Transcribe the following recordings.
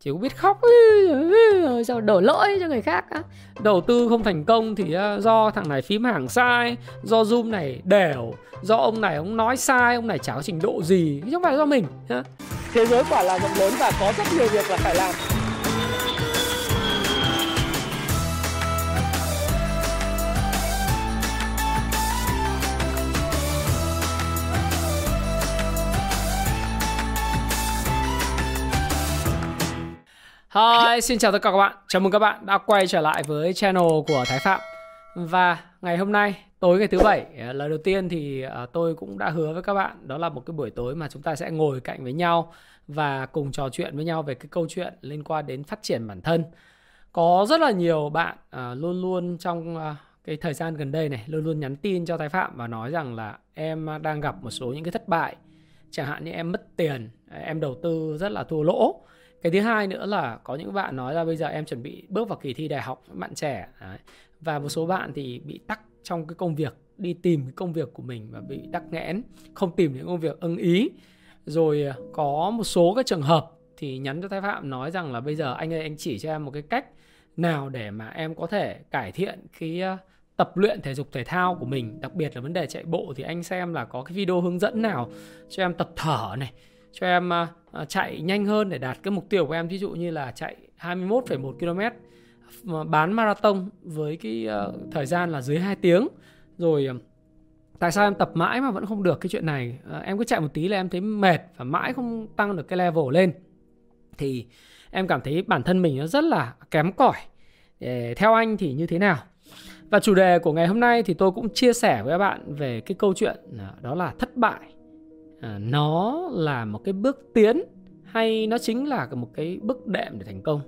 chỉ có biết khóc. Sao đổ lỗi cho người khác á? Đầu tư không thành công thì do thằng này phím hàng sai do zoom này đều do ông này ông nói sai ông này chả có trình độ gì chứ không phải do mình thế giới quả là rộng lớn và có rất nhiều việc là phải làm Hi, xin chào tất cả các bạn. Chào mừng các bạn đã quay trở lại với channel của Thái Phạm. Và ngày hôm nay, tối ngày thứ bảy, à, lần đầu tiên thì à, tôi cũng đã hứa với các bạn đó là một cái buổi tối mà chúng ta sẽ ngồi cạnh với nhau và cùng trò chuyện với nhau về cái câu chuyện liên quan đến phát triển bản thân. Có rất là nhiều bạn à, luôn luôn trong cái thời gian gần đây này luôn luôn nhắn tin cho Thái Phạm và nói rằng là em đang gặp một số những cái thất bại. Chẳng hạn như em mất tiền, em đầu tư rất là thua lỗ cái thứ hai nữa là có những bạn nói là bây giờ em chuẩn bị bước vào kỳ thi đại học, bạn trẻ, đấy. và một số bạn thì bị tắc trong cái công việc, đi tìm cái công việc của mình và bị tắc nghẽn, không tìm những công việc ưng ý rồi à, có một số các trường hợp thì nhắn cho thái phạm nói rằng là bây giờ anh ơi, anh chỉ cho em một cái cách nào để mà em có thể cải thiện cái à, tập luyện thể dục thể thao của mình, đặc biệt là vấn đề chạy bộ thì anh xem là có cái video hướng dẫn nào cho em tập thở này, cho em à, Ờ, chạy nhanh hơn để đạt cái mục tiêu của em. Ví dụ như là chạy 21,1 km bán marathon với cái ờ, thời gian là dưới 2 tiếng. Rồi ờ, tại sao em tập mãi mà vẫn không được cái chuyện này? Em cứ chạy một tí là em thấy mệt và mãi không tăng được cái level lên. Thì em cảm thấy bản thân mình nó rất là kém cỏi. Theo anh thì như thế nào? Và chủ đề của ngày hôm nay thì tôi cũng chia sẻ với các bạn về cái câu chuyện đó là thất bại à, nó là một cái bước tiến hay nó chính là một cái bước đệm để thành công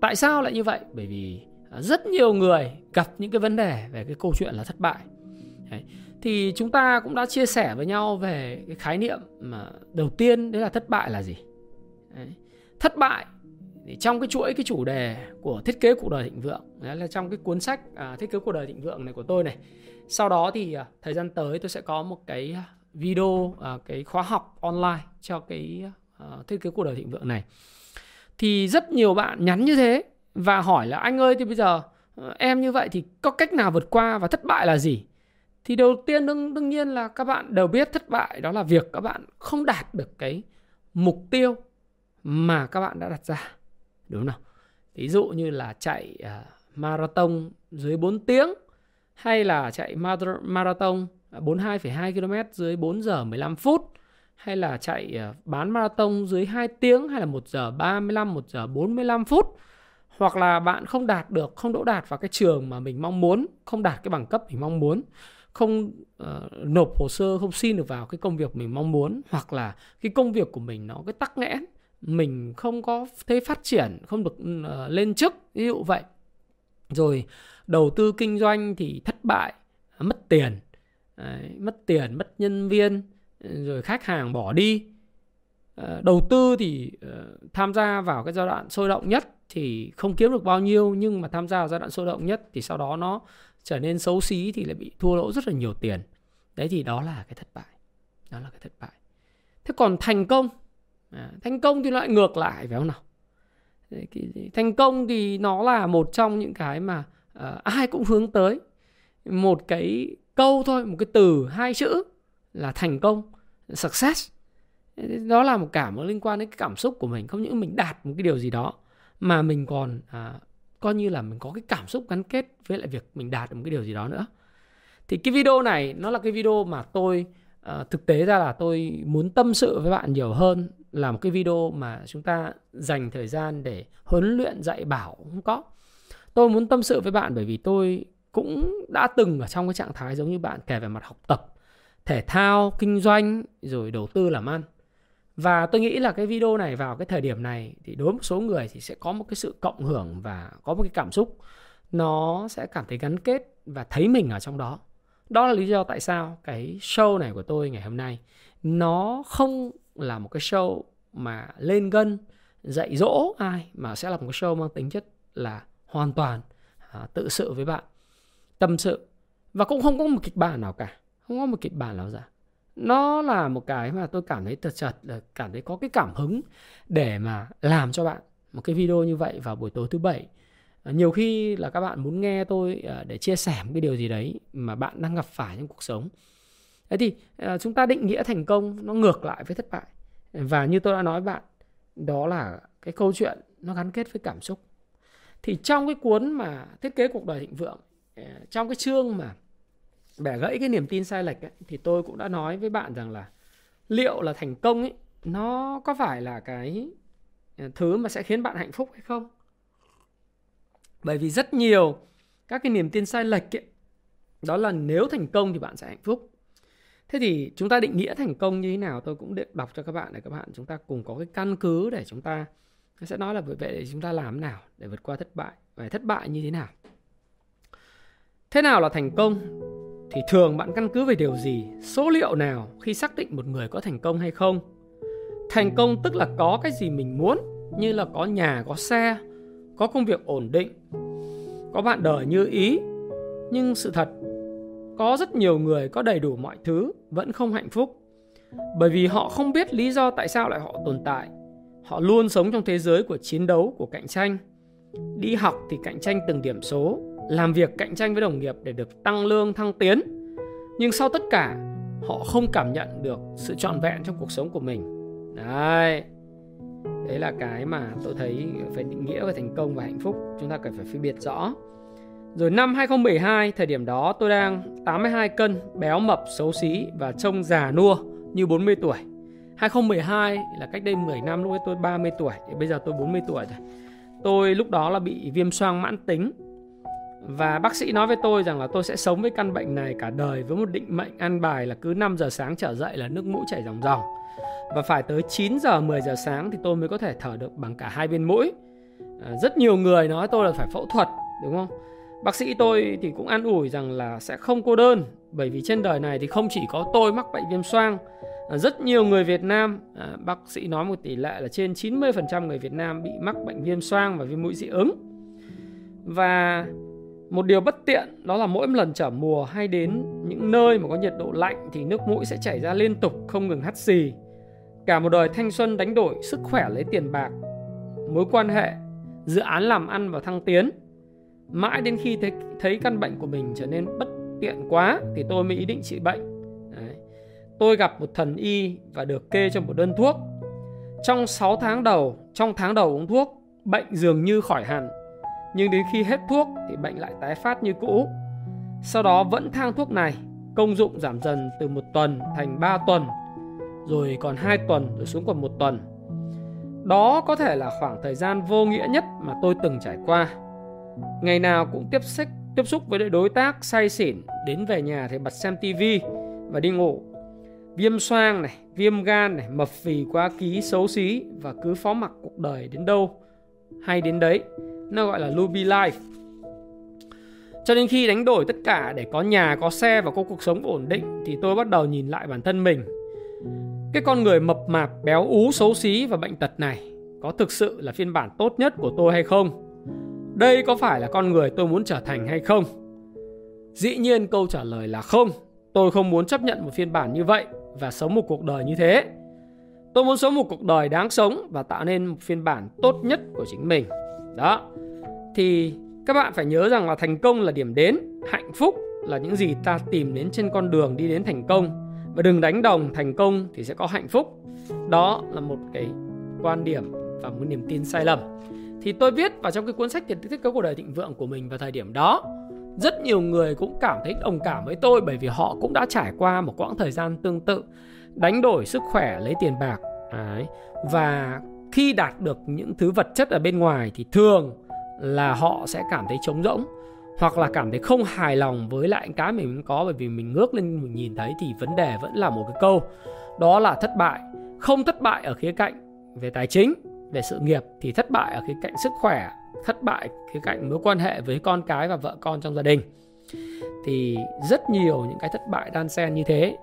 tại sao lại như vậy bởi vì ờ, rất nhiều người gặp những cái vấn đề về cái câu chuyện là thất bại đấy. thì chúng ta cũng đã chia sẻ với nhau về cái khái niệm mà đầu tiên đấy là thất bại là gì đấy. thất bại thì trong cái chuỗi cái chủ đề của thiết kế cuộc đời thịnh vượng đấy là trong cái cuốn sách à, thiết kế cuộc đời thịnh vượng này của tôi này sau đó thì à, thời gian tới tôi sẽ có một cái video à, cái khóa học online cho cái à, thiết kế cuộc đời thịnh vượng này. Thì rất nhiều bạn nhắn như thế và hỏi là anh ơi thì bây giờ ờ, em như vậy thì có cách nào vượt qua và thất bại là gì? Thì đầu tiên đương đương nhiên là các bạn đều biết thất bại đó là việc các bạn không đạt được cái mục tiêu mà các bạn đã đặt ra. Đúng không nào? Ví dụ như là chạy uh, marathon dưới 4 tiếng hay là chạy marathon À, 42,2 km dưới 4 giờ 15 phút hay là chạy à, bán marathon dưới 2 tiếng hay là 1 giờ 35, 1 giờ 45 phút hoặc là bạn không đạt được, không đỗ đạt vào cái trường mà mình mong muốn, không đạt cái bằng cấp mình mong muốn, không uh, nộp hồ sơ, không xin được vào cái công việc mình mong muốn hoặc là cái công việc của mình nó cái tắc nghẽn, mình không có thấy phát triển, không được uh, lên chức, ví dụ vậy. Rồi đầu tư kinh doanh thì thất bại, mất tiền Đấy, mất tiền mất nhân viên rồi khách hàng bỏ đi. Ờ, đầu tư thì ờ, tham gia vào cái giai đoạn sôi động nhất thì không kiếm được bao nhiêu nhưng mà tham gia vào giai đoạn sôi động nhất thì sau đó nó trở nên xấu xí thì lại bị thua lỗ rất là nhiều tiền. Đấy thì đó là cái thất bại. Đó là cái thất bại. Thế còn thành công? À, thành công thì lại ngược lại phải không nào? Thành công thì nó là một trong những cái mà uh, ai cũng hướng tới. Một cái câu thôi một cái từ hai chữ là thành công success. Đó là một cảm liên quan đến cái cảm xúc của mình không những mình đạt một cái điều gì đó mà mình còn à, coi như là mình có cái cảm xúc gắn kết với lại việc mình đạt được một cái điều gì đó nữa. Thì cái video này nó là cái video mà tôi à, thực tế ra là tôi muốn tâm sự với bạn nhiều hơn là một cái video mà chúng ta dành thời gian để huấn luyện dạy bảo không có. Tôi muốn tâm sự với bạn bởi vì tôi cũng đã từng ở trong cái trạng thái giống như bạn kể về mặt học tập thể thao kinh doanh rồi đầu tư làm ăn. Và tôi nghĩ là cái video này vào cái thời điểm này thì đối với một số người thì sẽ có một cái sự cộng hưởng và có một cái cảm xúc. Nó sẽ cảm thấy gắn kết và thấy mình ở trong đó. Đó là lý do tại sao cái show này của tôi ngày hôm nay nó không là một cái show mà lên gân dạy dỗ ai mà sẽ là một cái show mang tính chất là hoàn toàn à, tự sự với bạn tâm sự. Và cũng không có một kịch bản nào cả. Không có một kịch bản nào cả nó là một cái mà tôi cảm thấy thật chật là cảm thấy có cái cảm hứng để mà làm cho bạn một cái video như vậy vào buổi tối thứ bảy. À, nhiều khi là các bạn muốn nghe tôi à, để chia sẻ một cái điều gì đấy mà bạn đang gặp phải trong cuộc sống. Thế thì à, chúng ta định nghĩa thành công nó ngược lại với thất bại. Và như tôi đã nói bạn, đó là cái câu chuyện nó gắn kết với cảm xúc. Thì trong cái cuốn mà thiết kế cuộc đời thịnh vượng Ờ, trong cái chương mà bẻ gãy cái niềm tin sai lệch ấy, thì tôi cũng đã nói với bạn rằng là liệu là thành công ấy nó có phải là cái ờ, thứ mà sẽ khiến bạn hạnh phúc hay không? Bởi vì rất nhiều các cái niềm tin sai lệch ấy, đó là nếu thành công thì bạn sẽ hạnh phúc. Thế thì chúng ta định nghĩa thành công như thế nào? Tôi cũng định đọc cho các bạn để các bạn chúng ta cùng có cái căn cứ để chúng ta sẽ nói là vậy để chúng ta làm nào để vượt qua thất bại và thất bại như thế nào thế nào là thành công? Thì thường bạn căn cứ về điều gì? Số liệu nào khi xác định một người có thành công hay không? Thành công tức là có cái gì mình muốn, như là có nhà, có xe, có công việc ổn định, có bạn đời như ý. Nhưng sự thật, có rất nhiều người có đầy đủ mọi thứ, vẫn không hạnh phúc. Bởi vì họ không biết lý do tại sao lại họ tồn tại. Họ luôn sống trong thế giới của chiến đấu, của cạnh tranh. Đi học thì cạnh tranh từng điểm số làm việc cạnh tranh với đồng nghiệp để được tăng lương, thăng tiến. Nhưng sau tất cả, họ không cảm nhận được sự trọn vẹn trong cuộc sống của mình. Đấy. Đấy là cái mà tôi thấy phải định nghĩa về thành công và hạnh phúc. Chúng ta cần phải phân biệt rõ. Rồi năm 2012 thời điểm đó tôi đang 82 cân, béo mập, xấu xí và trông già nua như 40 tuổi. 2012 là cách đây 10 năm, lúc ấy tôi 30 tuổi. Thì bây giờ tôi 40 tuổi rồi. Tôi lúc đó là bị viêm xoang mãn tính và bác sĩ nói với tôi rằng là tôi sẽ sống với căn bệnh này cả đời với một định mệnh ăn bài là cứ 5 giờ sáng trở dậy là nước mũi chảy ròng ròng. Và phải tới 9 giờ 10 giờ sáng thì tôi mới có thể thở được bằng cả hai bên mũi. À, rất nhiều người nói tôi là phải phẫu thuật đúng không? Bác sĩ tôi thì cũng an ủi rằng là sẽ không cô đơn bởi vì trên đời này thì không chỉ có tôi mắc bệnh viêm xoang à, rất nhiều người Việt Nam à, bác sĩ nói một tỷ lệ là trên 90% người Việt Nam bị mắc bệnh viêm xoang và viêm mũi dị ứng. Và một điều bất tiện đó là mỗi lần trở mùa hay đến những nơi mà có nhiệt độ lạnh thì nước mũi sẽ chảy ra liên tục không ngừng hắt xì. Cả một đời thanh xuân đánh đổi sức khỏe lấy tiền bạc, mối quan hệ, dự án làm ăn và thăng tiến. Mãi đến khi thấy, thấy căn bệnh của mình trở nên bất tiện quá thì tôi mới ý định trị bệnh. Đấy. Tôi gặp một thần y và được kê cho một đơn thuốc. Trong 6 tháng đầu, trong tháng đầu uống thuốc, bệnh dường như khỏi hẳn nhưng đến khi hết thuốc thì bệnh lại tái phát như cũ. Sau đó vẫn thang thuốc này, công dụng giảm dần từ một tuần thành 3 tuần, rồi còn 2 tuần rồi xuống còn một tuần. Đó có thể là khoảng thời gian vô nghĩa nhất mà tôi từng trải qua. Ngày nào cũng tiếp xúc tiếp xúc với đối tác say xỉn, đến về nhà thì bật xem tivi và đi ngủ. Viêm xoang này, viêm gan này, mập phì quá ký xấu xí và cứ phó mặc cuộc đời đến đâu hay đến đấy nó gọi là luby Life cho đến khi đánh đổi tất cả để có nhà, có xe và có cuộc sống ổn định thì tôi bắt đầu nhìn lại bản thân mình. Cái con người mập mạp, béo ú, xấu xí và bệnh tật này có thực sự là phiên bản tốt nhất của tôi hay không? Đây có phải là con người tôi muốn trở thành hay không? Dĩ nhiên câu trả lời là không. Tôi không muốn chấp nhận một phiên bản như vậy và sống một cuộc đời như thế. Tôi muốn sống một cuộc đời đáng sống và tạo nên một phiên bản tốt nhất của chính mình. Đó. Thì các bạn phải nhớ rằng là thành công là điểm đến, hạnh phúc là những gì ta tìm đến trên con đường đi đến thành công và đừng đánh đồng thành công thì sẽ có hạnh phúc. Đó là một cái quan điểm và một niềm tin sai lầm. Thì tôi viết vào trong cái cuốn sách Tiền thiết kế cuộc đời thịnh vượng của mình vào thời điểm đó rất nhiều người cũng cảm thấy đồng cảm với tôi bởi vì họ cũng đã trải qua một quãng thời gian tương tự đánh đổi sức khỏe lấy tiền bạc Đấy. và khi đạt được những thứ vật chất ở bên ngoài thì thường là họ sẽ cảm thấy trống rỗng hoặc là cảm thấy không hài lòng với lại cái mình có bởi vì mình ngước lên mình nhìn thấy thì vấn đề vẫn là một cái câu. Đó là thất bại. Không thất bại ở khía cạnh về tài chính, về sự nghiệp thì thất bại ở khía cạnh sức khỏe, thất bại khía cạnh mối quan hệ với con cái và vợ con trong gia đình. Thì rất nhiều những cái thất bại đan xen như thế.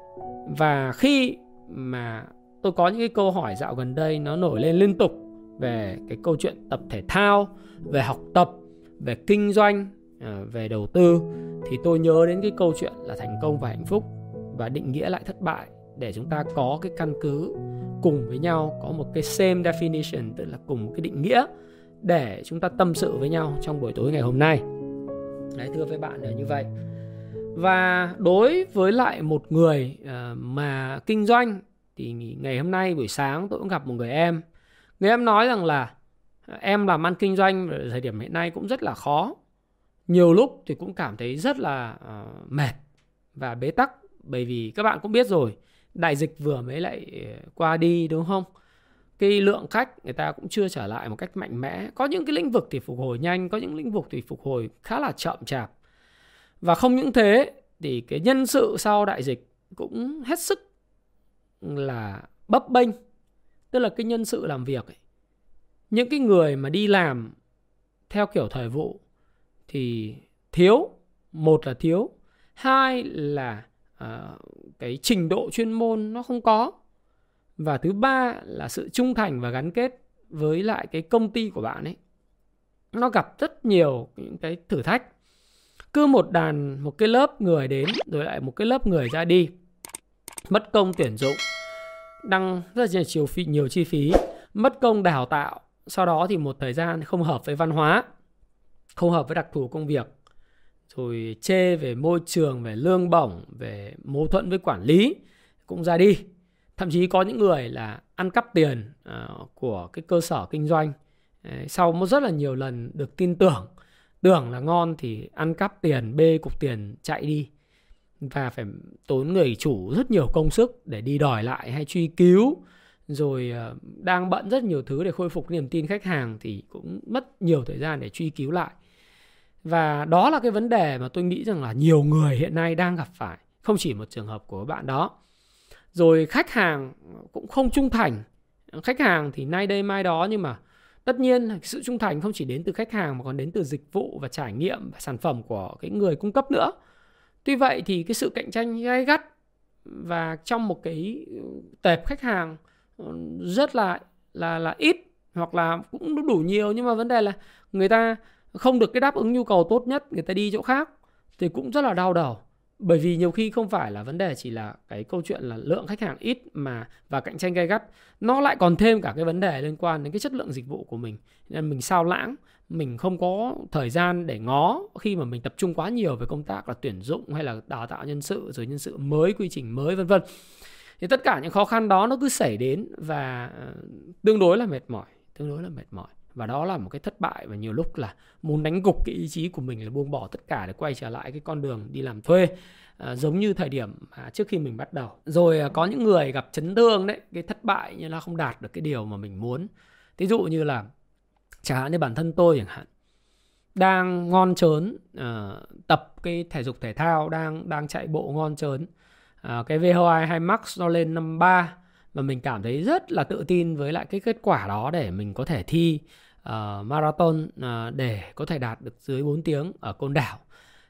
Và khi mà tôi có những cái câu hỏi dạo gần đây nó nổi lên liên tục về cái câu chuyện tập thể thao, về học tập, về kinh doanh à, về đầu tư thì tôi nhớ đến cái câu chuyện là thành công và hạnh phúc và định nghĩa lại thất bại để chúng ta có cái căn cứ cùng với nhau, có một cái same definition, tức là cùng cái định nghĩa để chúng ta tâm sự với nhau trong buổi tối ngày hôm nay. Đấy, thưa với bạn là như vậy. Và đối với lại một người à, mà kinh doanh thì ngày hôm nay buổi sáng tôi cũng gặp một người em. Người em nói rằng là à, em làm ăn kinh doanh ở thời điểm hiện nay cũng rất là khó. Nhiều lúc thì cũng cảm thấy rất là uh, mệt và bế tắc bởi vì các bạn cũng biết rồi, đại dịch vừa mới lại à, qua đi đúng không? cái lượng khách người ta cũng chưa trở lại một cách mạnh mẽ có những cái lĩnh vực thì phục hồi nhanh có những lĩnh vực thì phục hồi khá là chậm chạp và không những thế thì cái nhân sự sau đại dịch cũng hết sức là bấp bênh tức là cái nhân sự làm việc ấy. những cái người mà đi làm theo kiểu thời vụ thì thiếu một là thiếu hai là uh, cái trình độ chuyên môn nó không có và thứ ba là sự trung thành và gắn kết với lại cái công ty của bạn ấy. Nó gặp rất nhiều những cái thử thách. Cứ một đàn một cái lớp người đến rồi lại một cái lớp người ra đi mất công tuyển dụng, đăng rất là nhiều phí nhiều chi phí, mất công đào tạo. Sau đó thì một thời gian không hợp với văn hóa, không hợp với đặc thù công việc. Rồi chê về môi trường, về lương bổng, về mâu thuẫn với quản lý, cũng ra đi. Thậm chí có những người là ăn cắp tiền ờ, của cái cơ sở kinh doanh. Sau một rất là nhiều lần được tin tưởng tưởng là ngon thì ăn cắp tiền, bê cục tiền chạy đi và phải tốn người chủ rất nhiều công sức để đi đòi lại hay truy cứu. Rồi ờ, đang bận rất nhiều thứ để khôi phục niềm tin khách hàng thì cũng mất nhiều thời gian để truy cứu lại. Và đó là cái vấn đề mà tôi nghĩ rằng là nhiều người hiện nay đang gặp phải, không chỉ một trường hợp của bạn đó. Rồi khách hàng cũng không trung thành. Khách hàng thì nay đây mai đó nhưng mà tất nhiên sự trung thành không chỉ đến từ khách hàng mà còn đến từ dịch vụ và trải nghiệm và sản phẩm của cái người cung cấp nữa tuy vậy thì cái sự cạnh tranh gay gắt và trong một cái ừ, tệp khách hàng ừ, rất là là là ít hoặc là cũng đủ nhiều nhưng mà vấn đề là người ta không được cái đáp ứng nhu cầu tốt nhất, người ta đi chỗ khác thì cũng rất là đau đầu. Bởi vì nhiều khi không phải là vấn đề chỉ là cái câu chuyện là lượng khách hàng ít mà, và cạnh tranh gay gắt, nó lại còn thêm cả cái vấn đề liên quan đến cái chất lượng dịch vụ của mình. Nên mình sao lãng mình không có thời gian để ngó khi mà mình tập trung quá nhiều về công tác là tuyển dụng hay là đào tạo nhân sự rồi nhân sự mới quy trình mới vân vân. Thì tất cả những khó khăn đó nó cứ xảy đến và ờ, tương đối là mệt mỏi tương đối là mệt mỏi. Và đó là một cái thất bại và nhiều lúc là muốn đánh gục cái ý chí của mình là buông bỏ tất cả để quay trở lại cái con đường đi làm thuê à, giống như thời điểm à, trước khi mình bắt đầu. Rồi à, có những người gặp chấn thương đấy cái thất bại như là không đạt được cái điều mà mình muốn. Ví dụ như là chẳng hạn như bản thân tôi chẳng hạn. Đang ngon trớn uh, ờ, tập cái thể dục thể thao đang đang chạy bộ ngon trớn uh, ờ, cái VO2 hay max nó lên 53 và mình cảm thấy rất là tự tin với lại cái kết quả đó để mình có thể thi uh, marathon uh, để có thể đạt được dưới 4 tiếng ở côn đảo.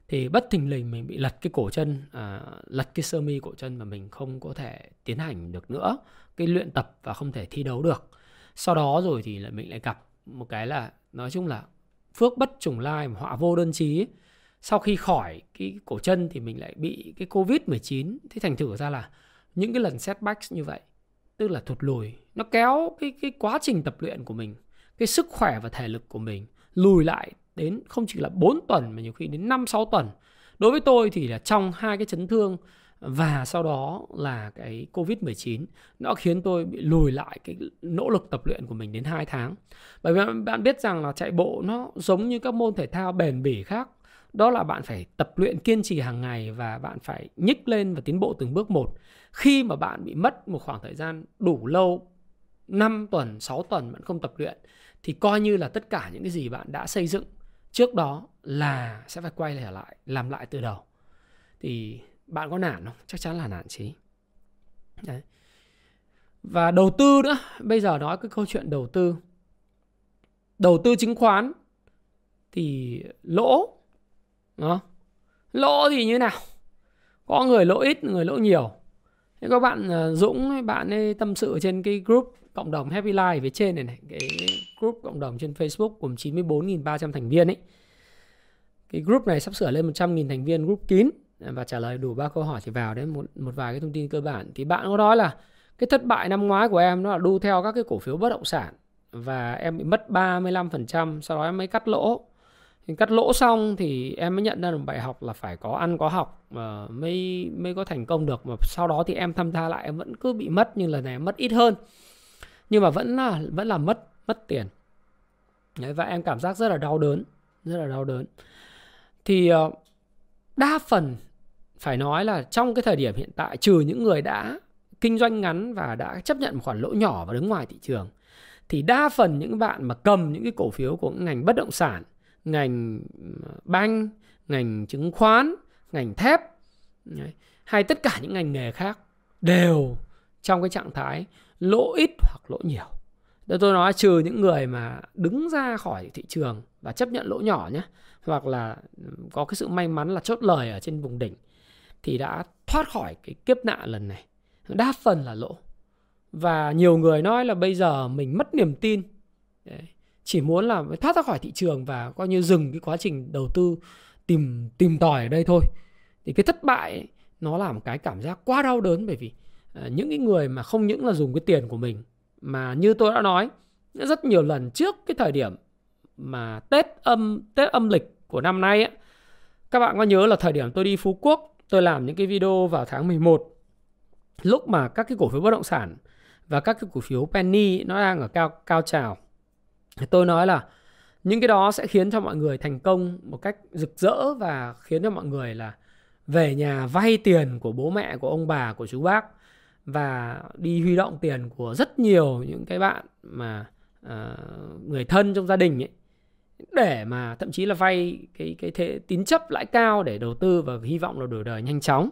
Thì bất thình lình mình bị lật cái cổ chân uh, lật cái sơ mi cổ chân mà mình không có thể tiến hành được nữa. Cái luyện tập và không thể thi đấu được. Sau đó rồi thì lại mình lại gặp một cái là, nói chung là phước bất trùng lai mà họa vô đơn chí sau khi khỏi cái cổ chân thì mình lại bị cái covid 19 thế thành thử ra là những cái lần setback như vậy, tức là thụt lùi, nó kéo cái cái quá trình tập luyện của mình, cái sức khỏe và thể lực của mình lùi lại đến không chỉ là 4 tuần mà nhiều khi đến 5 6 tuần. Đối với tôi thì là trong hai cái chấn thương và sau đó là cái Covid-19 nó khiến tôi bị lùi lại cái nỗ lực tập luyện của mình đến 2 tháng. Bởi vì bạn biết rằng là chạy bộ nó giống như các môn thể thao bền bỉ khác. Đó là bạn phải tập luyện kiên trì hàng ngày và bạn phải nhích lên và tiến bộ từng bước một. Khi mà bạn bị mất một khoảng thời gian đủ lâu 5 tuần, 6 tuần bạn không tập luyện thì coi như là tất cả những cái gì bạn đã xây dựng trước đó là sẽ phải quay trở lại làm lại từ đầu thì bạn có nản không? Chắc chắn là nản chí. Đấy. và đầu tư nữa. Bây giờ nói cái câu chuyện đầu tư. Đầu tư chứng khoán thì lỗ đó lỗ thì như nào? Có người lỗ ít, người lỗ nhiều. Thế các bạn à, Dũng bạn ấy tâm sự trên cái group cộng đồng Happy Life phía trên này này. Cái group cộng đồng trên Facebook gồm 94.300 thành viên ấy. Cái group này sắp sửa lên 100.000 thành viên group kín và trả lời đủ ba câu hỏi thì vào đấy một một vài cái thông tin cơ bản. Thì bạn có nói là cái thất bại năm ngoái của em nó là đu theo các cái cổ phiếu bất động sản và em bị mất 35% sau đó em mới cắt lỗ. Thì cắt lỗ xong thì em mới nhận ra được bài học là phải có ăn có học mà mới mới có thành công được. Mà sau đó thì em tham gia lại em vẫn cứ bị mất nhưng lần này em mất ít hơn. Nhưng mà vẫn là vẫn là mất mất tiền. Đấy, và em cảm giác rất là đau đớn rất là đau đớn. Thì uh, đa phần phải nói là trong cái thời điểm hiện tại, trừ những người đã kinh doanh ngắn và đã chấp nhận một khoản lỗ nhỏ và đứng ngoài thị trường, thì đa phần những bạn mà cầm những cái cổ phiếu của ngành bất động sản, ngành ờ, banh, ngành chứng khoán, ngành thép hay tất cả những ngành nghề khác đều trong cái trạng thái lỗ ít hoặc lỗ nhiều. Đó tôi nói trừ những người mà đứng ra khỏi thị trường và chấp nhận lỗ nhỏ nhé, hoặc là có cái sự may mắn là chốt lời ở trên vùng đỉnh thì đã thoát khỏi cái kiếp nạn lần này. Đa phần là lỗ. Và nhiều người nói là bây giờ mình mất niềm tin. Đấy. chỉ muốn là thoát ra khỏi thị trường và coi như dừng cái quá trình đầu tư tìm tìm tòi ở đây thôi. Thì cái thất bại ấy, nó là một cái cảm giác quá đau đớn bởi vì uh, những cái người mà không những là dùng cái tiền của mình mà như tôi đã nói rất nhiều lần trước cái thời điểm mà Tết âm Tết âm lịch của năm nay ấy, các bạn có nhớ là thời điểm tôi đi Phú Quốc tôi làm những cái video vào tháng 11 lúc mà các cái cổ phiếu bất động sản và các cái cổ phiếu penny nó đang ở cao cao trào thì tôi nói là những cái đó sẽ khiến cho mọi người thành công một cách rực rỡ và khiến cho mọi người là về nhà vay tiền của bố mẹ của ông bà của chú bác và đi huy động tiền của rất nhiều những cái bạn mà uh, người thân trong gia đình ấy để mà thậm chí là vay cái cái thế tín chấp lãi cao để đầu tư và hy vọng là đổi đời nhanh chóng.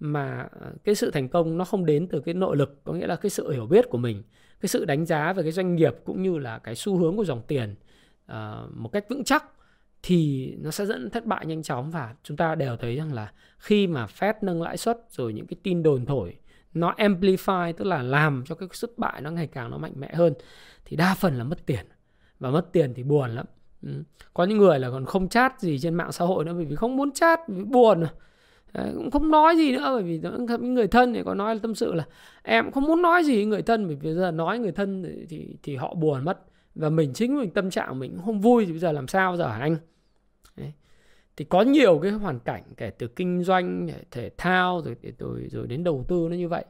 Mà ờ, cái sự thành công nó không đến từ cái nội lực có nghĩa là cái sự hiểu biết của mình cái sự đánh giá về cái doanh nghiệp cũng như là cái xu hướng của dòng tiền uh, một cách vững chắc thì nó sẽ dẫn thất bại nhanh chóng. Và chúng ta đều thấy rằng là khi mà Fed nâng lãi suất rồi những cái tin đồn thổi nó amplify tức là làm cho cái thất bại nó ngày càng nó mạnh mẽ hơn thì đa phần là mất tiền. Và mất tiền thì buồn lắm ừ. có những người là còn không chat gì trên mạng xã hội nữa bởi vì không muốn chat vì buồn à. Đấy, cũng không nói gì nữa bởi vì những người thân thì có nói tâm sự là em không muốn nói gì với người thân bởi vì bây giờ nói người thân thì, thì thì họ buồn mất. Và mình chính mình tâm trạng mình cũng không vui thì bây giờ làm sao giờ hả anh? Đấy. thì có nhiều cái hoàn cảnh kể từ kinh doanh thể thao rồi rồi rồi đến đầu tư nó như vậy.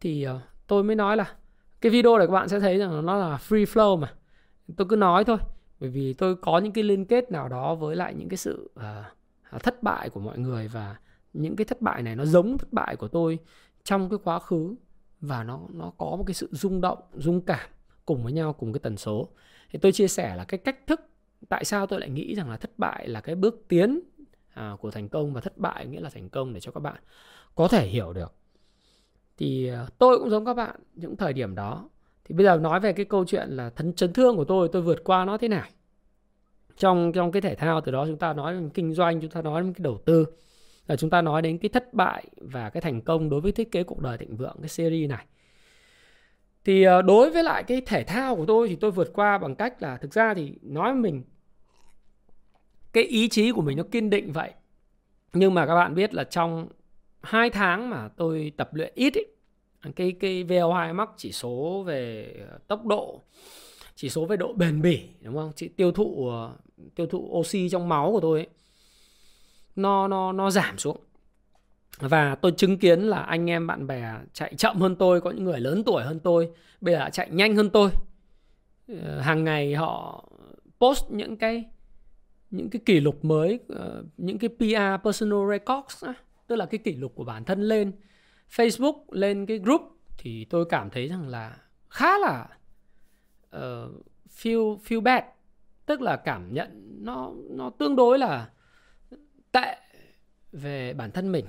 Thì uh, tôi mới nói là cái video này các bạn sẽ thấy rằng nó là free flow mà. Tôi cứ nói thôi bởi vì tôi có những cái liên kết nào đó với lại những cái sự uh, thất bại của mọi người và những cái thất bại này nó giống thất bại của tôi trong cái quá khứ và nó nó có một cái sự rung động rung cảm cùng với nhau cùng cái tần số. Thì tôi chia sẻ là cái cách thức tại sao tôi lại nghĩ rằng là thất bại là cái bước tiến à, của thành công và thất bại nghĩa là thành công để cho các bạn có thể hiểu được. Thì à, tôi cũng giống các bạn những thời điểm đó thì bây giờ nói về cái câu chuyện là thân chấn thương của tôi tôi vượt qua nó thế nào. Trong trong cái thể thao từ đó chúng ta nói đến kinh doanh chúng ta nói đến cái đầu tư. Là chúng ta nói đến cái thất bại và cái thành công đối với thiết kế cuộc đời thịnh vượng cái series này. Thì ờ, đối với lại cái thể thao của tôi thì tôi vượt qua bằng cách là thực ra thì nói mình cái ý chí của mình nó kiên định vậy. Nhưng mà các bạn biết là trong hai tháng mà tôi tập luyện ít ấy, cái cái VO2 max chỉ số về ờ, tốc độ chỉ số về độ bền bỉ đúng không? Chị tiêu thụ ờ, tiêu thụ oxy trong máu của tôi ấy, nó nó nó giảm xuống. Và tôi chứng kiến là anh em bạn bè chạy chậm hơn tôi có những người lớn tuổi hơn tôi bây giờ chạy nhanh hơn tôi. Ờ, hàng ngày họ post những cái những cái kỷ lục mới những cái PR personal records tức là cái kỷ lục của bản thân lên. Facebook lên cái group thì tôi cảm thấy rằng là khá là uh, feel feel bad. Tức là cảm nhận nó nó tương đối là tệ về bản thân mình.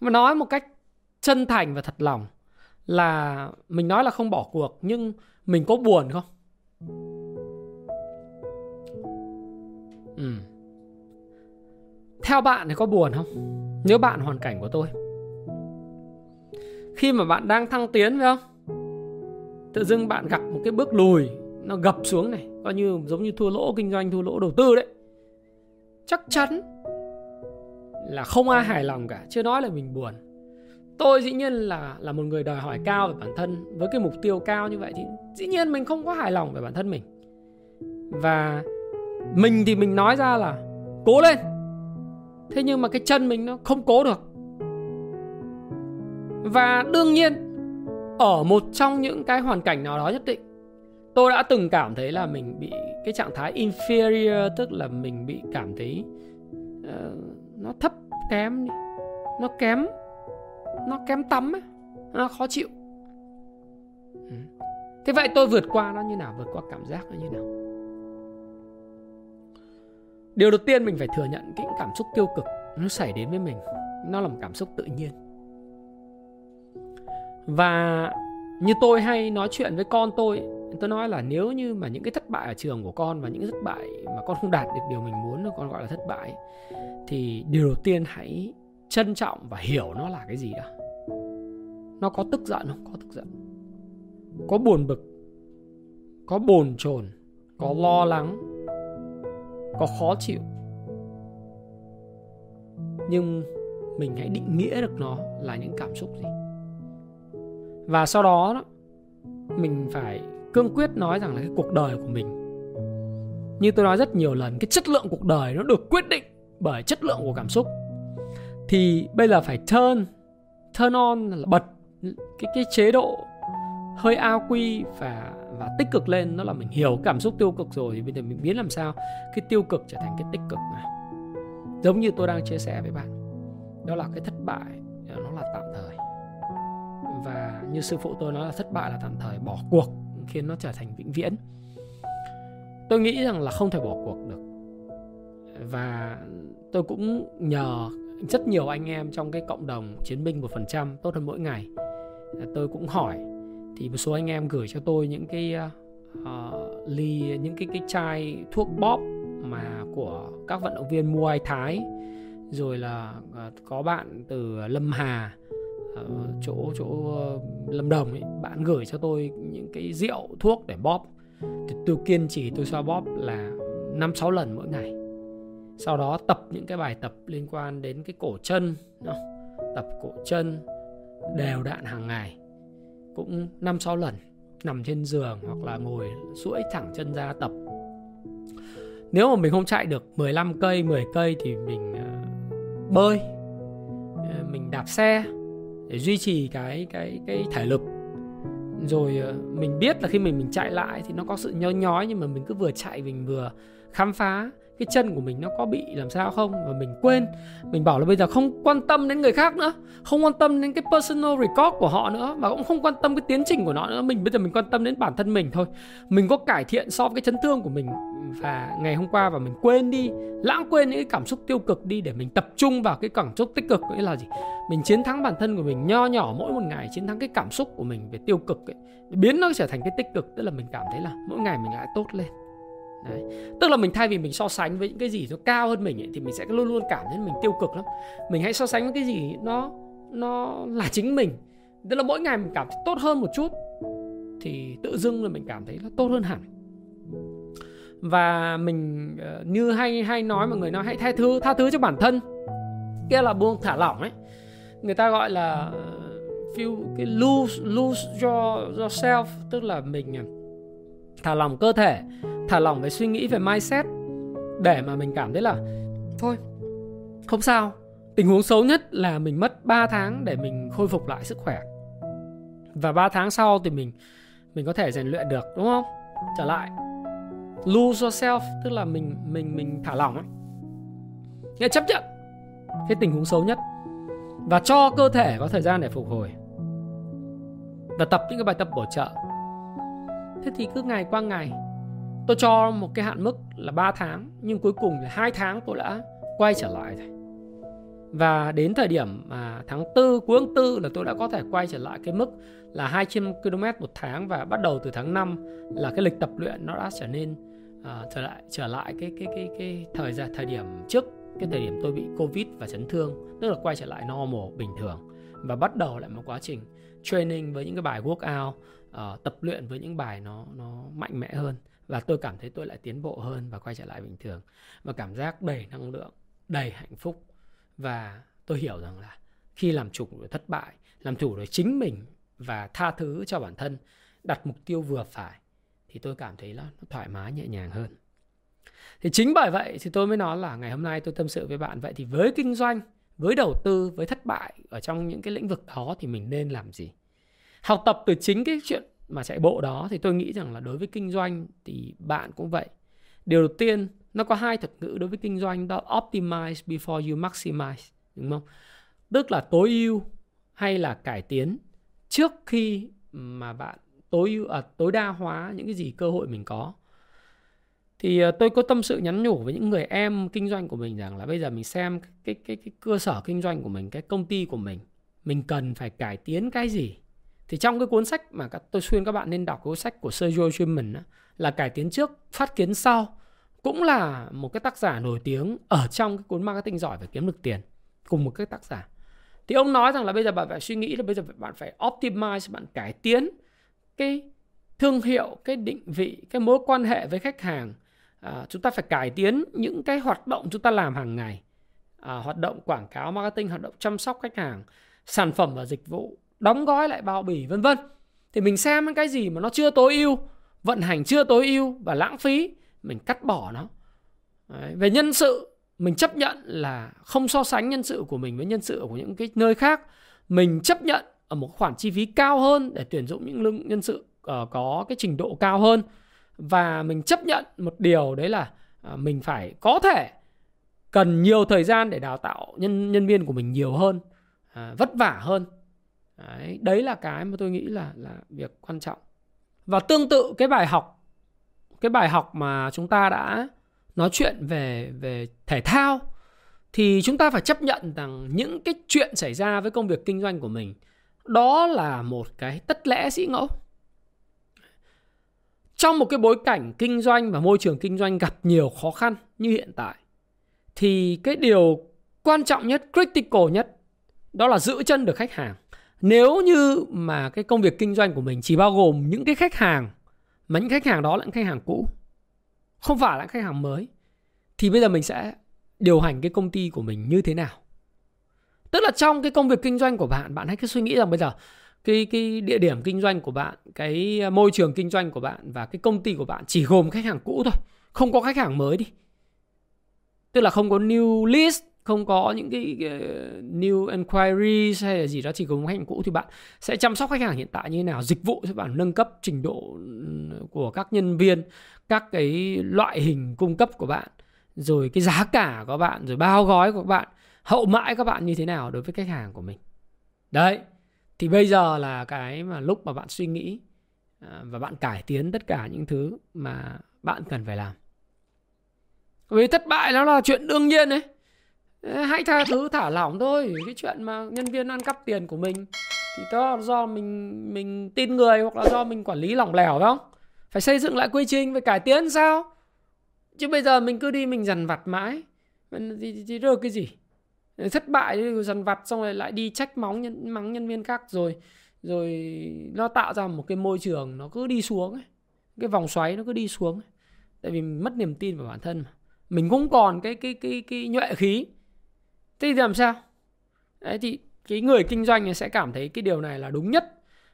Mà nói một cách chân thành và thật lòng là mình nói là không bỏ cuộc nhưng mình có buồn không? Ừ. theo bạn thì có buồn không? Nếu bạn hoàn cảnh của tôi khi mà bạn đang thăng tiến, phải không? Tự dưng bạn gặp một cái bước lùi, nó gập xuống này, coi như giống như thua lỗ, kinh doanh thua lỗ đầu tư đấy. Chắc chắn là không ai hài lòng cả, chưa nói là mình buồn. Tôi dĩ nhiên là là một người đòi hỏi cao về bản thân, với cái mục tiêu cao như vậy thì dĩ nhiên mình không có hài lòng về bản thân mình. Và mình thì mình nói ra là cố lên. Thế nhưng mà cái chân mình nó không cố được và đương nhiên ở một trong những cái hoàn cảnh nào đó nhất định tôi đã từng cảm thấy là mình bị cái trạng thái inferior tức là mình bị cảm thấy uh, nó thấp kém nó kém nó kém tắm ấy nó khó chịu. Ừ. thế vậy tôi vượt qua nó như nào? Vượt qua cảm giác nó như nào? Điều đầu tiên mình phải thừa nhận cái cảm xúc tiêu cực nó xảy đến với mình. Nó là một cảm xúc tự nhiên và như tôi hay nói chuyện với con tôi tôi nói là nếu như mà những cái thất bại ở trường của con và những cái thất bại mà con không đạt được điều mình muốn con gọi là thất bại, thì điều đầu tiên hãy trân trọng và hiểu nó là cái gì đã. Nó có tức giận không? Có tức giận. Có buồn bực, có bồn chồn, có lo lắng, có khó chịu. Nhưng mình hãy định nghĩa được nó là những cảm xúc gì? Và sau đó mình phải cương quyết nói rằng là cái cuộc đời của mình. Như tôi nói rất nhiều lần, cái chất lượng cuộc đời nó được quyết định bởi chất lượng của cảm xúc. Thì bây giờ phải turn turn on là bật cái cái chế độ hơi ao quy và và tích cực lên. Nó là mình hiểu cảm xúc tiêu cực rồi thì bây giờ mình biến làm sao cái tiêu cực trở thành cái tích cực này giống như tôi đang chia sẻ với bạn, đó là cái thất bại nó là tạm thời và như sư phụ tôi nói là thất bại là tạm thời bỏ cuộc khiến nó trở thành vĩnh viễn. Tôi nghĩ rằng là không thể bỏ cuộc được. Và tôi cũng nhờ rất nhiều anh em trong cái cộng đồng chiến binh một phần trăm tốt hơn mỗi ngày. Tôi cũng hỏi thì một số anh em gửi cho tôi những cái uh, ly những cái cái chai thuốc bóp mà của các vận động viên Muay Thái rồi là uh, có bạn từ Lâm Hà Ờ, chỗ chỗ ờ, Lâm Đồng ấy, bạn gửi cho tôi những cái rượu thuốc để bóp. Thì tôi kiên trì tôi xoa bóp là năm sáu lần mỗi ngày. Sau đó tập những cái bài tập liên quan đến cái cổ chân tập cổ chân đều đặn hàng ngày. Cũng năm sáu lần nằm trên giường hoặc là ngồi duỗi thẳng chân ra tập. Nếu mà mình không chạy được 15 cây 10 cây thì mình ờ, bơi. Mình đạp xe để duy trì cái cái cái thể lực. Rồi ờ, mình biết là khi mình mình chạy lại thì nó có sự nhói nhói nhưng mà mình cứ vừa chạy mình vừa khám phá cái chân của mình nó có bị làm sao không? Và mình quên. Mình bảo là bây giờ không quan tâm đến người khác nữa, không quan tâm đến cái personal record của họ nữa và cũng không quan tâm cái tiến trình của nó nữa. Mình, bây giờ mình quan tâm đến bản thân mình thôi. Mình có cải thiện so với cái chấn thương của mình và ngày hôm qua và mình quên đi, lãng quên những cái cảm xúc tiêu cực đi để mình tập trung vào cái cảm xúc tích cực nghĩa là gì? Mình chiến thắng bản thân của mình, nho nhỏ mỗi một ngày chiến thắng cái cảm xúc của mình về tiêu cực ấy, biến nó trở thành cái tích cực. Tức là mình cảm thấy là mỗi ngày mình lại tốt lên. Đấy. Ừ. Tức là mình thay vì mình so sánh với những cái gì nó cao hơn mình ấy, thì mình sẽ luôn luôn cảm thấy mình tiêu cực lắm. Mình hãy so sánh với cái gì nó nó là chính mình. Tức là mỗi ngày mình cảm thấy tốt hơn một chút thì tự dưng là mình cảm thấy nó tốt hơn hẳn. Và mình ờ, như hay hay nói mọi người nói hãy tha thứ tha thứ cho bản thân. Kia là buông thả lỏng ấy. Người ta gọi là ờ, feel cái lose lose your yourself tức là mình ờ, thả lỏng cơ thể thả lỏng về suy nghĩ về mindset để mà mình cảm thấy là, thôi, không sao. Tình huống xấu nhất là mình mất 3 tháng để mình khôi phục lại sức khỏe. Và 3 tháng sau thì mình mình có thể rèn luyện được, đúng không? Trở lại. Lose yourself, tức là mình mình mình thả lỏng ấy. Nghĩa chấp nhận cái tình huống xấu nhất. Và cho cơ thể có thời gian để phục hồi. Và tập những cái bài tập bổ trợ. Thế thì cứ ngày qua ngày tôi cho một cái hạn mức là 3 tháng nhưng cuối cùng là hai tháng tôi đã quay trở lại rồi. Và đến thời điểm mà tháng 4 cuối tháng 4 là tôi đã có thể quay trở lại cái mức là 200 km một tháng và bắt đầu từ tháng 5 là cái lịch tập luyện nó đã trở nên uh, trở lại trở lại cái cái cái cái thời gian thời điểm trước cái thời điểm tôi bị covid và chấn thương tức là quay trở lại normal bình thường. Và bắt đầu lại một quá trình training với những cái bài workout uh, tập luyện với những bài nó nó mạnh mẽ hơn và tôi cảm thấy tôi lại tiến bộ hơn và quay trở lại bình thường. Và cảm giác đầy năng lượng, đầy hạnh phúc. Và tôi hiểu rằng là khi làm chủ được thất bại, làm chủ được chính mình và tha thứ cho bản thân, đặt mục tiêu vừa phải, thì tôi cảm thấy nó thoải mái, nhẹ nhàng hơn. Thì chính bởi vậy thì tôi mới nói là ngày hôm nay tôi tâm sự với bạn. Vậy thì với kinh doanh, với đầu tư, với thất bại ở trong những cái lĩnh vực đó thì mình nên làm gì? Học tập từ chính cái chuyện mà chạy bộ đó thì tôi nghĩ rằng là đối với kinh doanh thì bạn cũng vậy. Điều đầu tiên nó có hai thuật ngữ đối với kinh doanh đó optimize before you maximize đúng không? Tức là tối ưu hay là cải tiến trước khi mà bạn tối ưu à, tối đa hóa những cái gì cơ hội mình có. Thì à, tôi có tâm sự nhắn nhủ với những người em kinh doanh của mình rằng là bây giờ mình xem cái cái, cái cơ sở kinh doanh của mình cái công ty của mình mình cần phải cải tiến cái gì? Thì trong cái cuốn sách mà tôi khuyên các bạn nên đọc cuốn sách của Sergio Schumann là cải tiến trước phát kiến sau cũng là một cái tác giả nổi tiếng ở trong cái cuốn marketing giỏi và kiếm được tiền cùng một cái tác giả. Thì ông nói rằng là bây giờ bạn phải suy nghĩ là bây giờ bạn phải optimize bạn cải tiến cái thương hiệu cái định vị cái mối quan hệ với khách hàng. À, chúng ta phải cải tiến những cái hoạt động chúng ta làm hàng ngày. À, hoạt động quảng cáo marketing hoạt động chăm sóc khách hàng sản phẩm và dịch vụ đóng gói lại bao bì, vân vân. Thì mình xem cái gì mà nó chưa tối ưu, vận hành chưa tối ưu và lãng phí, mình cắt bỏ nó. Đấy. về nhân sự, mình chấp nhận là không so sánh nhân sự của mình với nhân sự của những cái nơi khác. Mình chấp nhận ở một khoản chi phí cao hơn để tuyển dụng những lương nhân sự ờ, có cái trình độ cao hơn. Và mình chấp nhận một điều đấy là ờ, mình phải có thể cần nhiều thời gian để đào tạo nhân nhân viên của mình nhiều hơn ờ, vất vả hơn đấy, đấy là cái mà tôi nghĩ là là việc quan trọng. Và tương tự cái bài học cái bài học mà chúng ta đã nói chuyện về về thể thao thì chúng ta phải chấp nhận rằng những cái chuyện xảy ra với công việc kinh doanh của mình đó là một cái tất lẽ sĩ ngẫu. Trong một cái bối cảnh kinh doanh và môi trường kinh doanh gặp nhiều khó khăn như hiện tại thì cái điều quan trọng nhất critical nhất đó là giữ chân được khách hàng nếu như mà cái công việc kinh doanh của mình chỉ bao gồm những cái khách hàng, mà những khách hàng đó là những khách hàng cũ, không phải là khách hàng mới, thì bây giờ mình sẽ điều hành cái công ty của mình như thế nào? Tức là trong cái công việc kinh doanh của bạn bạn hãy cứ suy nghĩ rằng bây giờ cái cái địa điểm kinh doanh của bạn, cái à, môi trường kinh doanh của bạn và cái công ty của bạn chỉ gồm khách hàng cũ thôi, không có khách hàng mới đi. Tức là không có new list không có những cái ờ, new inquiries hay là gì đó, chỉ cùng khách hàng cũ thì bạn sẽ chăm sóc khách hàng hiện tại như thế nào, dịch vụ sẽ bạn nâng cấp trình độ ừ, của các nhân viên, các cái loại hình cung cấp của bạn, rồi cái giá cả của bạn, rồi bao gói của bạn, hậu mãi các bạn như thế nào đối với khách hàng của mình. Đấy, thì bây giờ là cái mà lúc mà bạn suy nghĩ ờ, và bạn cải tiến tất cả những thứ mà bạn cần phải làm. Vì thất bại nó là chuyện đương nhiên đấy hãy tha thứ thả lỏng thôi. Cái chuyện mà nhân viên ăn cắp tiền của mình thì đó là do mình mình tin người hoặc là do mình quản lý lỏng lẻo phải không? Phải xây dựng lại quy trình phải cải tiến sao? Chứ bây giờ mình cứ đi mình dằn vặt mãi. Thì, thì được cái gì? Thất bại dằn vặt xong rồi lại đi trách móng nhân, mắng nhân viên khác rồi rồi nó tạo ra một cái môi trường nó cứ đi xuống ấy. cái vòng xoáy nó cứ đi xuống ấy. tại vì mình mất niềm tin vào bản thân mà. Mình cũng còn cái cái cái cái nhuệ khí thế thì làm sao? Đấy, thì cái người kinh doanh sẽ cảm thấy cái điều này là đúng nhất.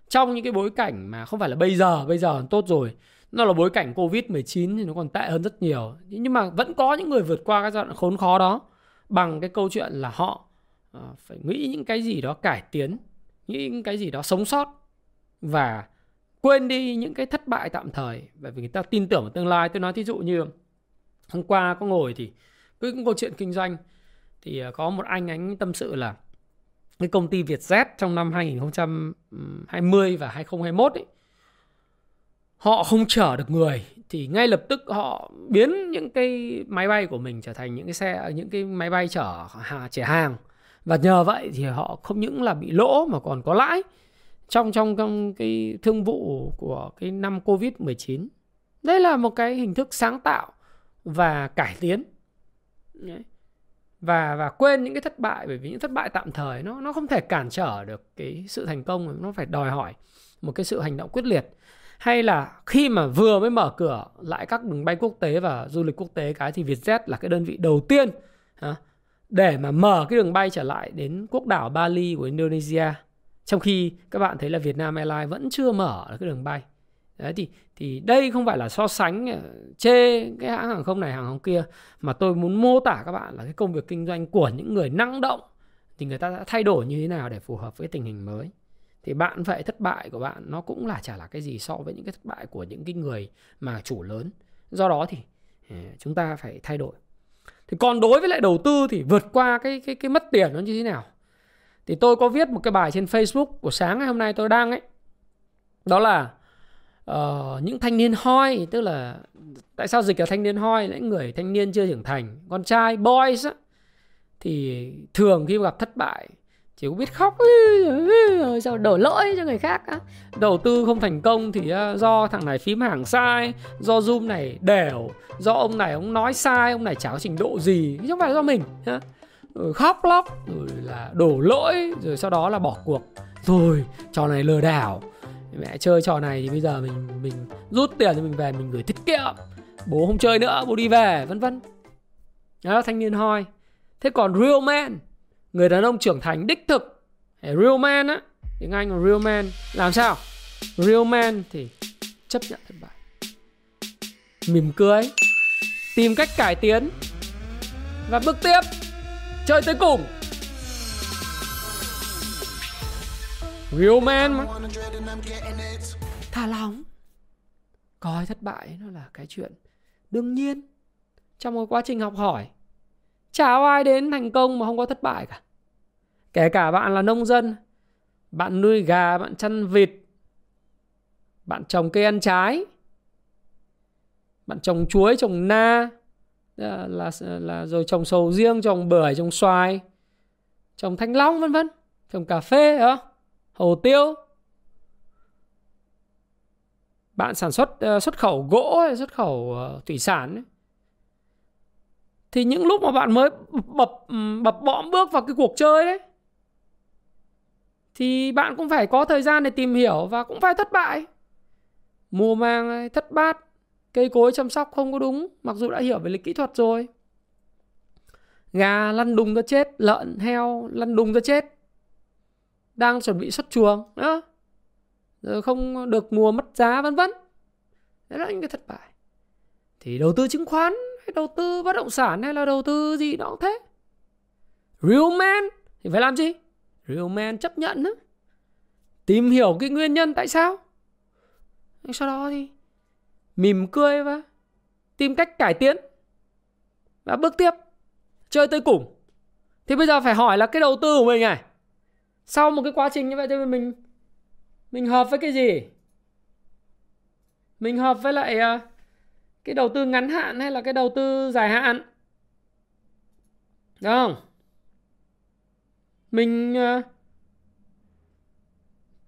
Trong những cái bối cảnh mà không phải là bây giờ bây giờ tốt rồi, nó là bối cảnh covid 19 thì nó còn tệ hơn rất nhiều. Nhưng mà vẫn có những người vượt qua cái giai đoạn khốn khó đó bằng cái câu chuyện là họ ờ, phải nghĩ những cái gì đó cải tiến, nghĩ những cái gì đó sống sót và quên đi những cái thất bại tạm thời. Bởi vì người ta tin tưởng vào tương lai. Tôi nói thí dụ như hôm qua có ngồi thì cứ câu chuyện kinh doanh thì ờ, có một anh anh tâm sự là cái công ty Vietjet trong năm 2020 và 2021 ấy, họ không chở được người thì ngay lập tức họ biến những cái máy bay của mình trở thành những cái xe, những cái máy bay chở chở hàng và nhờ vậy thì họ không những là bị lỗ mà còn có lãi trong trong trong cái thương vụ của cái năm Covid 19. Đây là một cái hình thức sáng tạo và cải tiến. Và và quên những cái thất bại, bởi vì những thất bại tạm thời nó nó không thể cản trở được cái sự thành công, nó phải đòi hỏi một cái sự hành động quyết liệt. Hay là khi mà vừa mới mở cửa lại các đường bay quốc tế và du lịch quốc tế cái thì Vietjet là cái đơn vị đầu tiên để mà mở cái đường bay trở lại đến quốc đảo Bali của Indonesia. Trong khi các bạn thấy là Việt Nam Airlines vẫn chưa mở cái đường bay đấy, thì thì đây không phải là so sánh ờ, chê cái hãng hàng không này, hàng không kia, mà tôi muốn mô tả các bạn là cái công việc kinh doanh của những người năng động thì người ta đã thay đổi như thế nào để phù hợp với tình hình mới. Thì bạn vậy thất bại của bạn nó cũng là chả là cái gì so với những cái thất bại của những cái người mà chủ lớn. Do đó thì ờ, chúng ta phải thay đổi. Thì còn đối với lại đầu tư thì vượt qua cái cái cái mất tiền nó như thế nào? Thì tôi có viết một cái bài trên Facebook của sáng ngày hôm nay tôi đăng ấy. Đó là uh, những thanh niên hoi tức là tại sao dịch là thanh niên hoi? Những người thanh niên chưa trưởng thành con trai boys á, thì thường khi gặp thất bại chỉ có biết khóc rồi sao đổ lỗi cho người khác á? Đầu tư không thành công thì do thằng này phím hàng sai do zoom này đều do ông này ông nói sai ông này chả có trình độ gì chứ không phải do mình rồi khóc lóc rồi là đổ lỗi rồi sau đó là bỏ cuộc. Rồi trò này lừa đảo mẹ chơi trò này thì bây giờ mình mình rút tiền cho mình về, mình gửi tiết kiệm. Bố không chơi nữa, bố đi về, vân vân. Đó, thanh niên hoi. Thế còn real man? Người đàn ông trưởng thành đích thực. Real man á. Tiếng anh là real man. Làm sao? Real man thì chấp nhận thất bại. Mỉm cười. Tìm cách cải tiến. Và bước tiếp. Chơi tới cùng. Real man mà. Thả lỏng. Coi thất bại nó là cái chuyện đương nhiên. Trong một quá trình học hỏi chả ai đến thành công mà không có thất bại cả. Kể cả bạn là nông dân bạn nuôi gà bạn chăn vịt bạn trồng cây ăn trái bạn trồng chuối trồng na là, là, là rồi trồng sầu riêng trồng bưởi trồng xoài trồng thanh long vân vân. Trồng cà phê hả hồ tiêu. Bạn sản xuất ờ, xuất khẩu gỗ hay xuất khẩu ờ, thủy sản ấy, thì những lúc mà bạn mới bập bập bõm bước vào cái cuộc chơi đấy thì bạn cũng phải có thời gian để tìm hiểu và cũng phải thất bại. Mùa màng thất bát cây cối chăm sóc không có đúng mặc dù đã hiểu về lịch kỹ thuật rồi. Gà lăn đùng ra chết lợn heo lăn đùng ra chết đang chuẩn bị xuất chuồng nữa. Rồi không được mùa mất giá, vân vân. Đấy là những cái thất bại. Thì đầu tư chứng khoán, hay đầu tư bất động sản, hay là đầu tư gì đó cũng thế. Real man thì phải làm gì real man chấp nhận đó. tìm hiểu cái nguyên nhân tại sao. Sau đó thì mỉm cười và tìm cách cải tiến và bước tiếp, chơi tới cùng. Thì bây giờ phải hỏi là cái đầu tư của mình này sau một cái quá trình như vậy thì mình mình hợp với cái gì? Mình hợp với lại ờ, cái đầu tư ngắn hạn hay là cái đầu tư dài hạn? Đúng không? Mình ờ,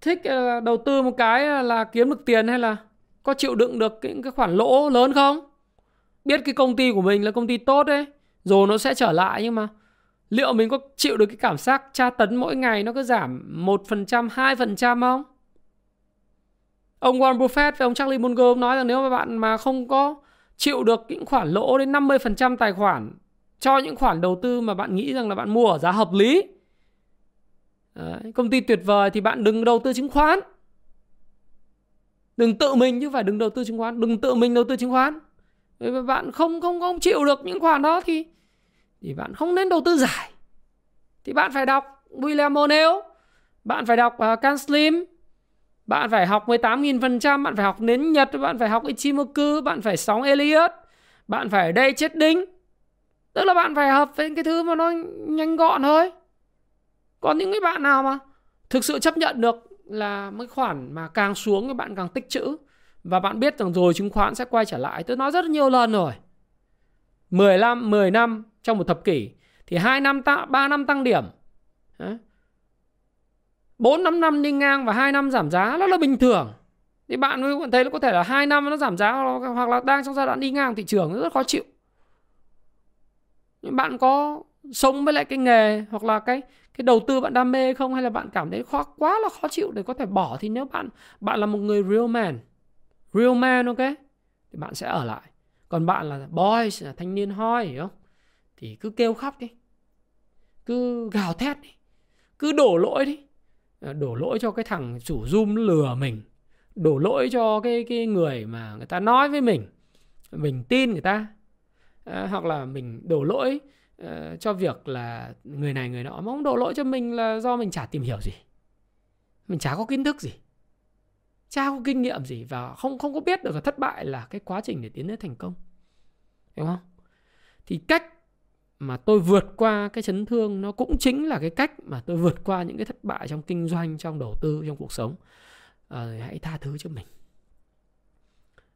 thích ờ, đầu tư một cái là kiếm được tiền hay là có chịu đựng được những cái khoản lỗ lớn không? Biết cái công ty của mình là công ty tốt đấy rồi nó sẽ trở lại nhưng mà liệu mình có chịu được cái cảm giác tra tấn mỗi ngày nó cứ giảm 1%, 2% không? Ông Warren Buffett và ông Charlie Munger nói rằng nếu mà bạn mà không có chịu được những khoản lỗ đến 50% tài khoản cho những khoản đầu tư mà bạn nghĩ rằng là bạn mua ở giá hợp lý. Đấy, công ty tuyệt vời thì bạn đừng đầu tư chứng khoán. Đừng tự mình chứ phải đừng đầu tư chứng khoán, đừng tự mình đầu tư chứng khoán. nếu mà bạn không không không chịu được những khoản đó thì thì bạn không nên đầu tư giải thì bạn phải đọc William O'Neill bạn phải đọc uh, Can Slim bạn phải học 18.000%, bạn phải học nến Nhật, bạn phải học Ichimoku, bạn phải sóng Elliot, bạn phải đây chết đinh. Tức là bạn phải hợp với cái thứ mà nó nhanh gọn thôi. Còn những cái bạn nào mà thực sự chấp nhận được là mấy khoản mà càng xuống thì bạn càng tích trữ và bạn biết rằng rồi chứng khoán sẽ quay trở lại. Tôi nói rất nhiều lần rồi. 15, 10 năm trong một thập kỷ thì 2 năm ta, 3 năm tăng điểm. Đấy. 4 5 năm đi ngang và 2 năm giảm giá nó là bình thường. Thì bạn thấy nó có thể là 2 năm nó giảm giá hoặc là đang trong giai đoạn đi ngang thị trường rất khó chịu. Nhưng bạn có sống với lại cái nghề hoặc là cái cái đầu tư bạn đam mê không hay là bạn cảm thấy khó quá là khó chịu để có thể bỏ thì nếu bạn bạn là một người real man, real man ok thì bạn sẽ ở lại. Còn bạn là boys là thanh niên hoi hiểu không? Thì cứ kêu khóc đi. Cứ gào thét đi. Cứ đổ lỗi đi. Ờ, đổ lỗi cho cái thằng chủ zoom lừa mình. Đổ lỗi cho cái cái người mà người ta nói với mình. Mình tin người ta. À, hoặc là mình đổ lỗi uh, cho việc là người này người nọ. Mà không đổ lỗi cho mình là do mình chả tìm hiểu gì. Mình chả có kiến thức gì. Chả có kinh nghiệm gì và không không có biết được là thất bại là cái quá trình để tiến đến thành công. Đúng không? Thì cách mà tôi vượt qua cái chấn thương nó cũng chính là cái cách mà tôi vượt qua những cái thất bại trong kinh doanh trong đầu tư trong cuộc sống. À, hãy tha thứ cho mình.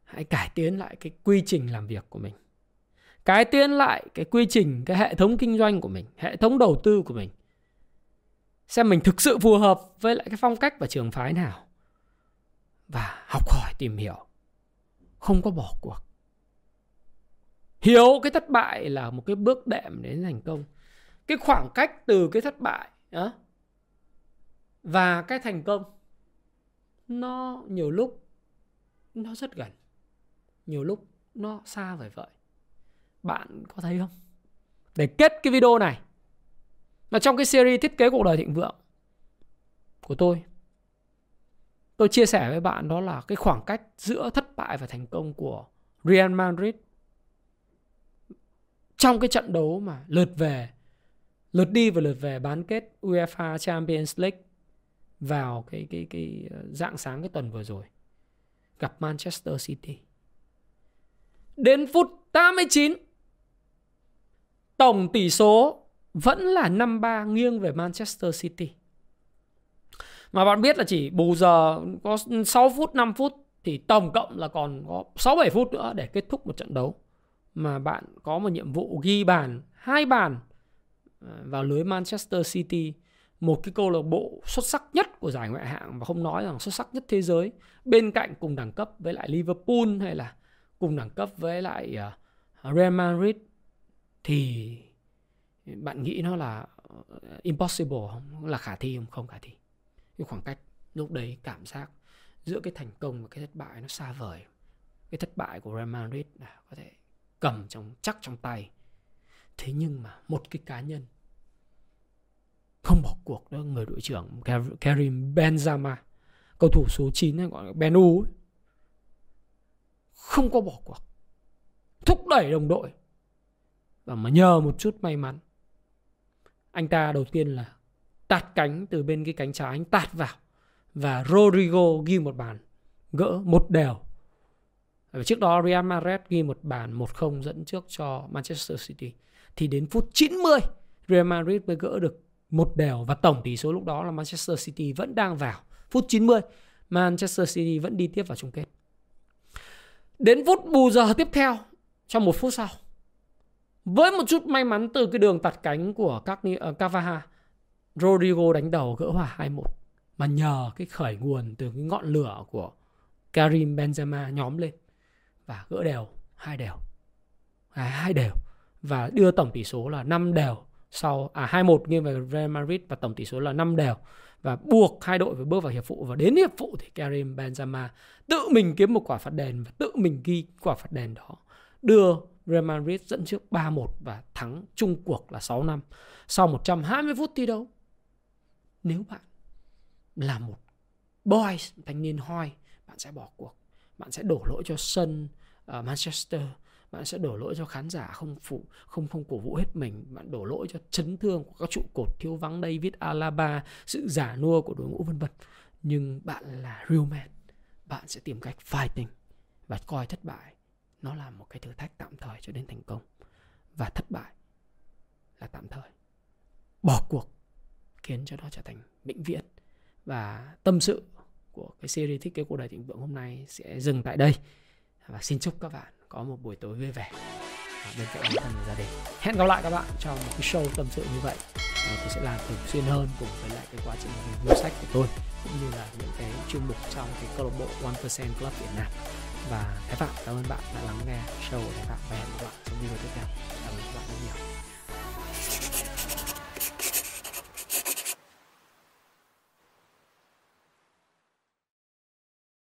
Hãy cải tiến lại cái quy trình làm việc của mình. Cải tiến lại cái quy trình cái hệ thống kinh doanh của mình hệ thống đầu tư của mình. Xem mình thực sự phù hợp với lại cái phong cách và trường phái nào. Và học hỏi tìm hiểu. Không có bỏ cuộc hiểu cái thất bại là một cái bước đệm đến thành công. Cái khoảng cách từ cái thất bại đó, và cái thành công nó nhiều lúc nó rất gần nhiều lúc nó xa vời vợi. Bạn có thấy không? Để kết cái video này là trong cái series thiết kế cuộc đời thịnh vượng của tôi tôi chia sẻ với bạn đó là cái khoảng cách giữa thất bại và thành công của Real Madrid trong cái trận đấu mà lượt về lượt đi và lượt về bán kết UEFA Champions League vào cái cái cái ờ, dạng sáng cái tuần vừa rồi gặp Manchester City. Đến phút 89 tổng tỷ số vẫn là 5-3 nghiêng về Manchester City. Mà bạn biết là chỉ bù giờ có 6 phút, 5 phút thì tổng cộng là còn có 6 7 phút nữa để kết thúc một trận đấu mà bạn có một nhiệm vụ ghi bàn, hai bàn ờ, vào lưới Manchester City, một cái câu lạc bộ xuất sắc nhất của giải ngoại hạng và không nói rằng xuất sắc nhất thế giới, bên cạnh cùng đẳng cấp với lại Liverpool hay là cùng đẳng cấp với lại ờ, Real Madrid, thì bạn nghĩ nó là ờ, impossible không? Là khả thi không? Không khả thi. Cái khoảng cách lúc đấy, cảm giác giữa cái thành công và cái thất bại nó xa vời. Cái thất bại của Real Madrid là có thể cầm trong, chắc trong tay thế nhưng mà một cái cá nhân không bỏ cuộc đó, người đội trưởng Karim Benzema, cầu thủ số 9 hay gọi là Benu ấy. không có bỏ cuộc, thúc đẩy đồng đội và mà nhờ một chút may mắn, anh ta đầu tiên là tạt cánh từ bên cái cánh trái anh tạt vào và Rodrigo ghi một bàn, gỡ một đều và trước đó Real Madrid ghi một bàn 1-0 dẫn trước cho Manchester City. Thì đến phút 90 Real Madrid mới gỡ được một đều và tổng tỷ số lúc đó là Manchester City vẫn đang vào. Phút 90 Manchester City vẫn đi tiếp vào chung kết. Đến phút bù giờ tiếp theo trong một phút sau với một chút may mắn từ cái đường tạt cánh của các uh, ờ, Cavaha Rodrigo đánh đầu gỡ hòa 2-1 mà nhờ cái khởi nguồn từ cái ngọn lửa của Karim Benzema nhóm lên và gỡ đều hai đều. À, hai đều. Và đưa tổng tỷ số là 5 đều sau à 21 nghiêng về Real Madrid và tổng tỷ số là 5 đều. Và buộc hai đội phải bước vào hiệp phụ và đến hiệp phụ thì Karim Benzema tự mình kiếm một quả phạt đền và tự mình ghi quả phạt đền đó đưa Real Madrid dẫn trước 3-1 và thắng chung cuộc là 6 năm. Sau 120 phút thi đấu. Nếu bạn là một boy thanh niên hoi, bạn sẽ bỏ cuộc bạn sẽ đổ lỗi cho sân uh, ờ, Manchester. Bạn sẽ đổ lỗi cho khán giả không phụ không không cổ vũ hết mình. Bạn đổ lỗi cho chấn thương của các trụ cột thiếu vắng David Alaba sự giả nua của đội ngũ vân vân. Nhưng bạn là real man. Bạn sẽ tìm cách fighting và coi thất bại. Nó là một cái thử thách tạm thời cho đến thành công. Và thất bại là tạm thời. Bỏ cuộc khiến cho nó trở thành vĩnh viễn. Và tâm sự của cái series thiết kế cuộc đời thịnh vượng hôm nay sẽ dừng tại đây. Và xin chúc các bạn có một buổi tối vui vẻ. Bên cạnh bản thân và gia đình. Hẹn gặp lại các bạn trong một cái show tâm sự như vậy. Tôi sẽ làm thường xuyên hơn cùng với lại cái quá trình review sách của tôi, cũng như là những cái chuyên mục trong cái câu lạc bộ One Percent Club Việt Nam. Và Thái Phạm, cảm ơn bạn đã lắng nghe show của Thái Phạm và hẹn gặp lại trong video tiếp theo. Tạm biệt các bạn và hẹn